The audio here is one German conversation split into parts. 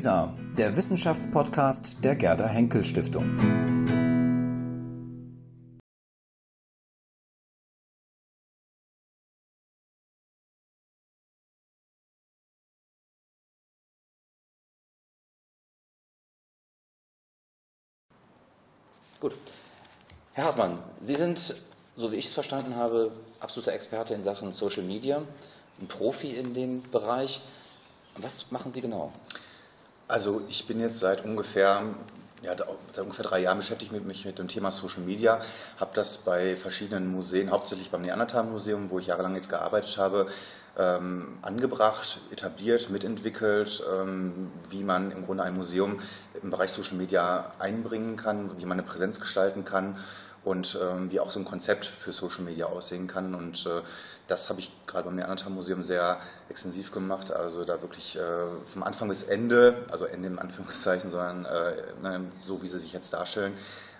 WISA, der Wissenschaftspodcast der Gerda Henkel Stiftung. Gut. Herr Hartmann, Sie sind, so wie ich es verstanden habe, absoluter Experte in Sachen Social Media, ein Profi in dem Bereich. Was machen Sie genau? Also ich bin jetzt seit ungefähr, ja, seit ungefähr drei Jahren beschäftigt mit mich mit dem Thema Social Media, habe das bei verschiedenen Museen, hauptsächlich beim Neandertal Museum, wo ich jahrelang jetzt gearbeitet habe, ähm, angebracht, etabliert, mitentwickelt, ähm, wie man im Grunde ein Museum im Bereich Social Media einbringen kann, wie man eine Präsenz gestalten kann und ähm, wie auch so ein Konzept für Social Media aussehen kann. Und äh, das habe ich gerade beim Neandertal Museum sehr extensiv gemacht. Also da wirklich äh, vom Anfang bis Ende, also Ende im Anführungszeichen, sondern äh, ne, so wie sie sich jetzt darstellen,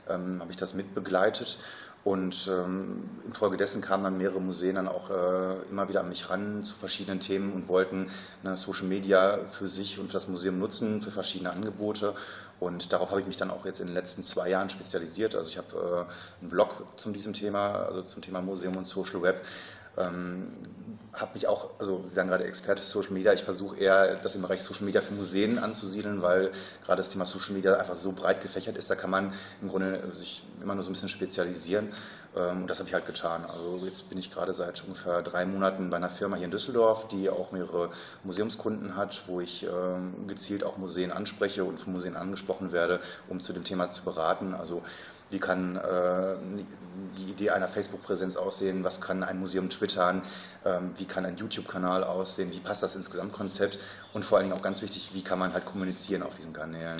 ähm, habe ich das mitbegleitet. Und ähm, infolgedessen kamen dann mehrere Museen dann auch äh, immer wieder an mich ran zu verschiedenen Themen und wollten ne, Social Media für sich und für das Museum nutzen, für verschiedene Angebote. Und darauf habe ich mich dann auch jetzt in den letzten zwei Jahren spezialisiert. Also ich habe äh, einen Blog zu diesem Thema, also zum Thema Museum und Social Web. Ähm, habe mich auch, also Sie sagen gerade Experte für Social Media, ich versuche eher das im Bereich Social Media für Museen anzusiedeln, weil gerade das Thema Social Media einfach so breit gefächert ist, da kann man im Grunde sich immer nur so ein bisschen spezialisieren und das habe ich halt getan. Also jetzt bin ich gerade seit ungefähr drei Monaten bei einer Firma hier in Düsseldorf, die auch mehrere Museumskunden hat, wo ich ähm, gezielt auch Museen anspreche und von Museen angesprochen werde, um zu dem Thema zu beraten. Also wie kann äh, die Idee einer Facebook-Präsenz aussehen, was kann ein Museum twittern, ähm, wie kann ein YouTube-Kanal aussehen, wie passt das ins Gesamtkonzept und vor allen Dingen auch ganz wichtig, wie kann man halt kommunizieren auf diesen Kanälen.